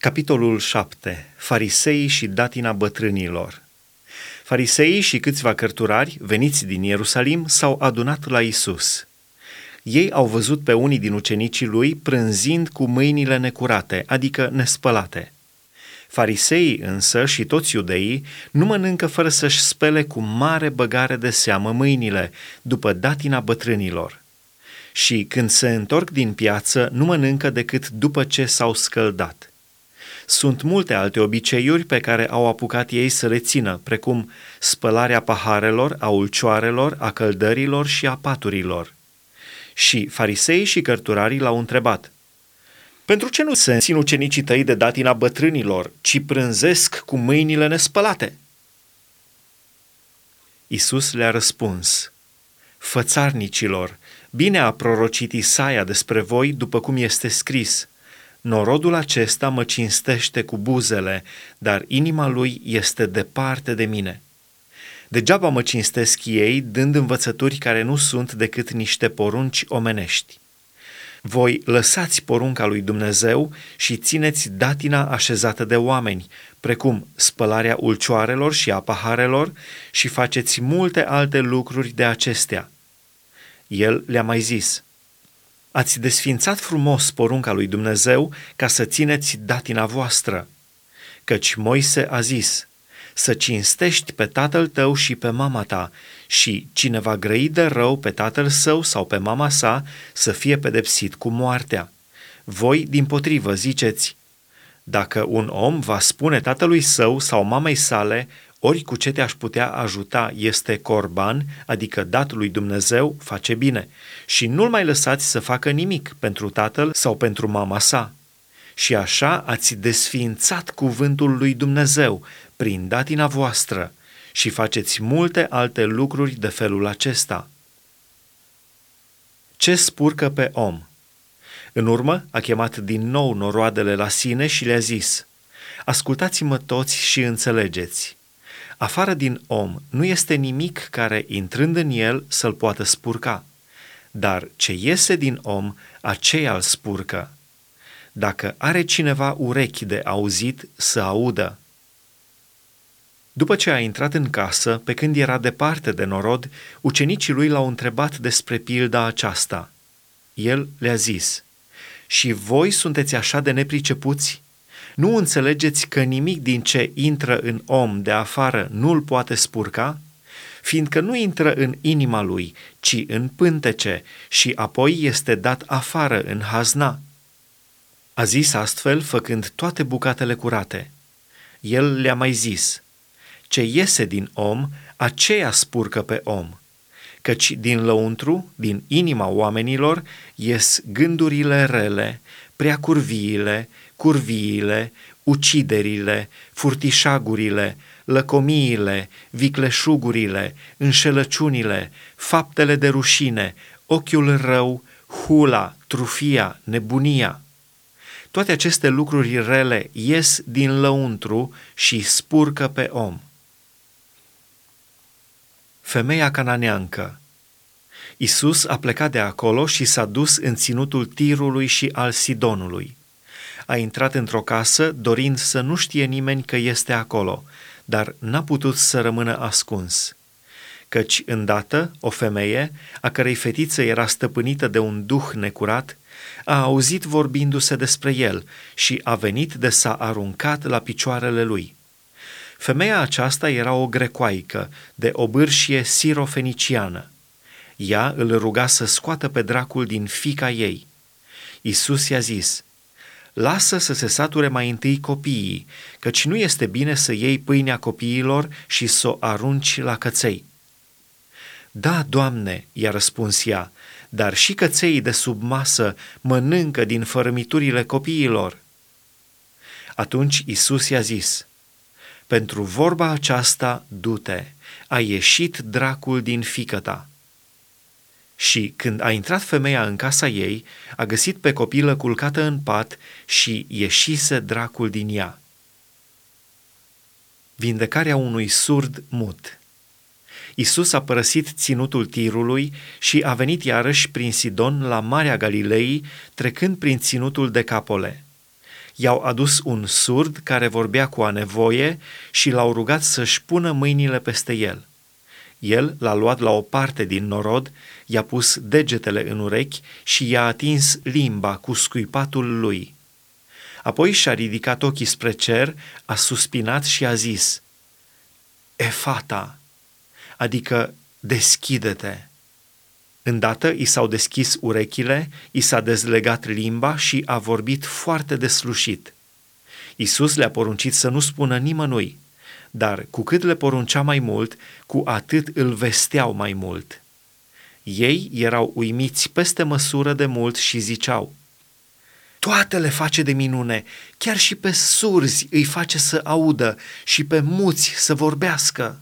Capitolul 7. Fariseii și datina bătrânilor. Fariseii și câțiva cărturari, veniți din Ierusalim, s-au adunat la Isus. Ei au văzut pe unii din ucenicii lui prânzind cu mâinile necurate, adică nespălate. Fariseii însă și toți iudeii nu mănâncă fără să-și spele cu mare băgare de seamă mâinile, după datina bătrânilor. Și când se întorc din piață, nu mănâncă decât după ce s-au scăldat. Sunt multe alte obiceiuri pe care au apucat ei să le țină, precum spălarea paharelor, a ulcioarelor, a căldărilor și a paturilor. Și farisei și cărturarii l-au întrebat, Pentru ce nu se țin ucenicii tăi de datina bătrânilor, ci prânzesc cu mâinile nespălate? Isus le-a răspuns, Fățarnicilor, bine a prorocit Isaia despre voi după cum este scris – Norodul acesta mă cinstește cu buzele, dar inima lui este departe de mine. Degeaba mă cinstesc ei, dând învățături care nu sunt decât niște porunci omenești. Voi lăsați porunca lui Dumnezeu și țineți datina așezată de oameni, precum spălarea ulcioarelor și a paharelor, și faceți multe alte lucruri de acestea. El le-a mai zis – Ați desfințat frumos porunca lui Dumnezeu ca să țineți datina voastră. Căci Moise a zis, să cinstești pe tatăl tău și pe mama ta și cine va grăi de rău pe tatăl său sau pe mama sa să fie pedepsit cu moartea. Voi, din potrivă, ziceți, dacă un om va spune tatălui său sau mamei sale, ori cu ce te-aș putea ajuta este corban, adică dat lui Dumnezeu, face bine. Și nu-l mai lăsați să facă nimic pentru tatăl sau pentru mama sa. Și așa ați desființat cuvântul lui Dumnezeu prin datina voastră și faceți multe alte lucruri de felul acesta. Ce spurcă pe om? În urmă a chemat din nou noroadele la sine și le-a zis, Ascultați-mă toți și înțelegeți. Afară din om nu este nimic care, intrând în el, să-l poată spurca, dar ce iese din om, aceea îl spurcă. Dacă are cineva urechi de auzit, să audă. După ce a intrat în casă, pe când era departe de norod, ucenicii lui l-au întrebat despre pilda aceasta. El le-a zis, Și voi sunteți așa de nepricepuți? Nu înțelegeți că nimic din ce intră în om de afară nu-l poate spurca? Fiindcă nu intră în inima lui, ci în pântece și apoi este dat afară în hazna. A zis astfel, făcând toate bucatele curate. El le-a mai zis, ce iese din om, aceea spurcă pe om căci din lăuntru, din inima oamenilor, ies gândurile rele, prea curviile, curviile, uciderile, furtișagurile, lăcomiile, vicleșugurile, înșelăciunile, faptele de rușine, ochiul rău, hula, trufia, nebunia. Toate aceste lucruri rele ies din lăuntru și spurcă pe om. Femeia cananeancă Isus a plecat de acolo și s-a dus în ținutul Tirului și al Sidonului. A intrat într-o casă dorind să nu știe nimeni că este acolo, dar n-a putut să rămână ascuns. Căci, îndată, o femeie, a cărei fetiță era stăpânită de un duh necurat, a auzit vorbindu-se despre el și a venit de s-a aruncat la picioarele lui. Femeia aceasta era o grecoaică, de o bârșie sirofeniciană. Ea îl ruga să scoată pe dracul din fica ei. Isus i-a zis, Lasă să se sature mai întâi copiii, căci nu este bine să iei pâinea copiilor și să o arunci la căței. Da, Doamne, i-a răspuns ea, dar și căței de sub masă mănâncă din fărămiturile copiilor. Atunci Isus i-a zis, Pentru vorba aceasta du-te, a ieșit dracul din fică ta. Și când a intrat femeia în casa ei, a găsit pe copilă culcată în pat și ieșise dracul din ea. Vindecarea unui surd mut Isus a părăsit ținutul tirului și a venit iarăși prin Sidon la Marea Galilei, trecând prin ținutul de Capole. I-au adus un surd care vorbea cu a nevoie și l-au rugat să-și pună mâinile peste el. El l-a luat la o parte din norod, i-a pus degetele în urechi și i-a atins limba cu scuipatul lui. Apoi și-a ridicat ochii spre cer, a suspinat și a zis, Efata, adică deschide-te. Îndată i s-au deschis urechile, i s-a dezlegat limba și a vorbit foarte deslușit. Isus le-a poruncit să nu spună nimănui, dar cu cât le poruncea mai mult, cu atât îl vesteau mai mult. Ei erau uimiți peste măsură de mult și ziceau, toate le face de minune, chiar și pe surzi îi face să audă și pe muți să vorbească.